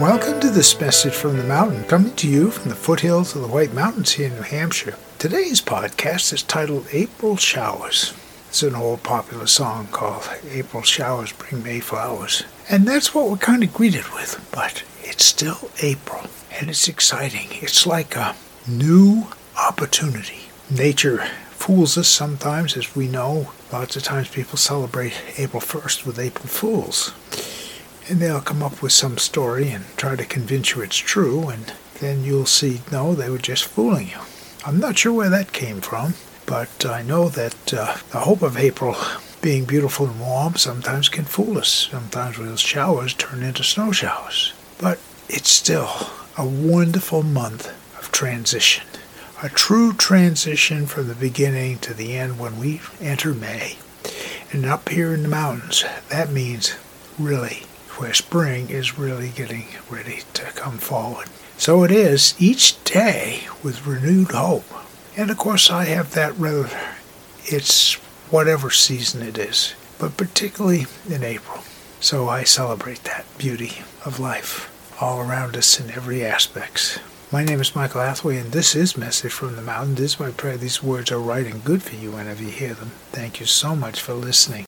Welcome to this message from the mountain, coming to you from the foothills of the White Mountains here in New Hampshire. Today's podcast is titled April Showers. It's an old popular song called April Showers Bring May Flowers. And that's what we're kind of greeted with, but it's still April, and it's exciting. It's like a new opportunity. Nature fools us sometimes, as we know. Lots of times people celebrate April 1st with April Fools and they'll come up with some story and try to convince you it's true, and then you'll see, no, they were just fooling you. I'm not sure where that came from, but I know that uh, the hope of April being beautiful and warm sometimes can fool us. Sometimes those showers turn into snow showers. But it's still a wonderful month of transition. A true transition from the beginning to the end when we enter May. And up here in the mountains, that means really where spring is really getting ready to come forward. So it is each day with renewed hope. And of course, I have that rather, it's whatever season it is, but particularly in April. So I celebrate that beauty of life all around us in every aspect. My name is Michael Hathaway, and this is Message from the Mountain. This is my prayer. These words are right and good for you whenever you hear them. Thank you so much for listening.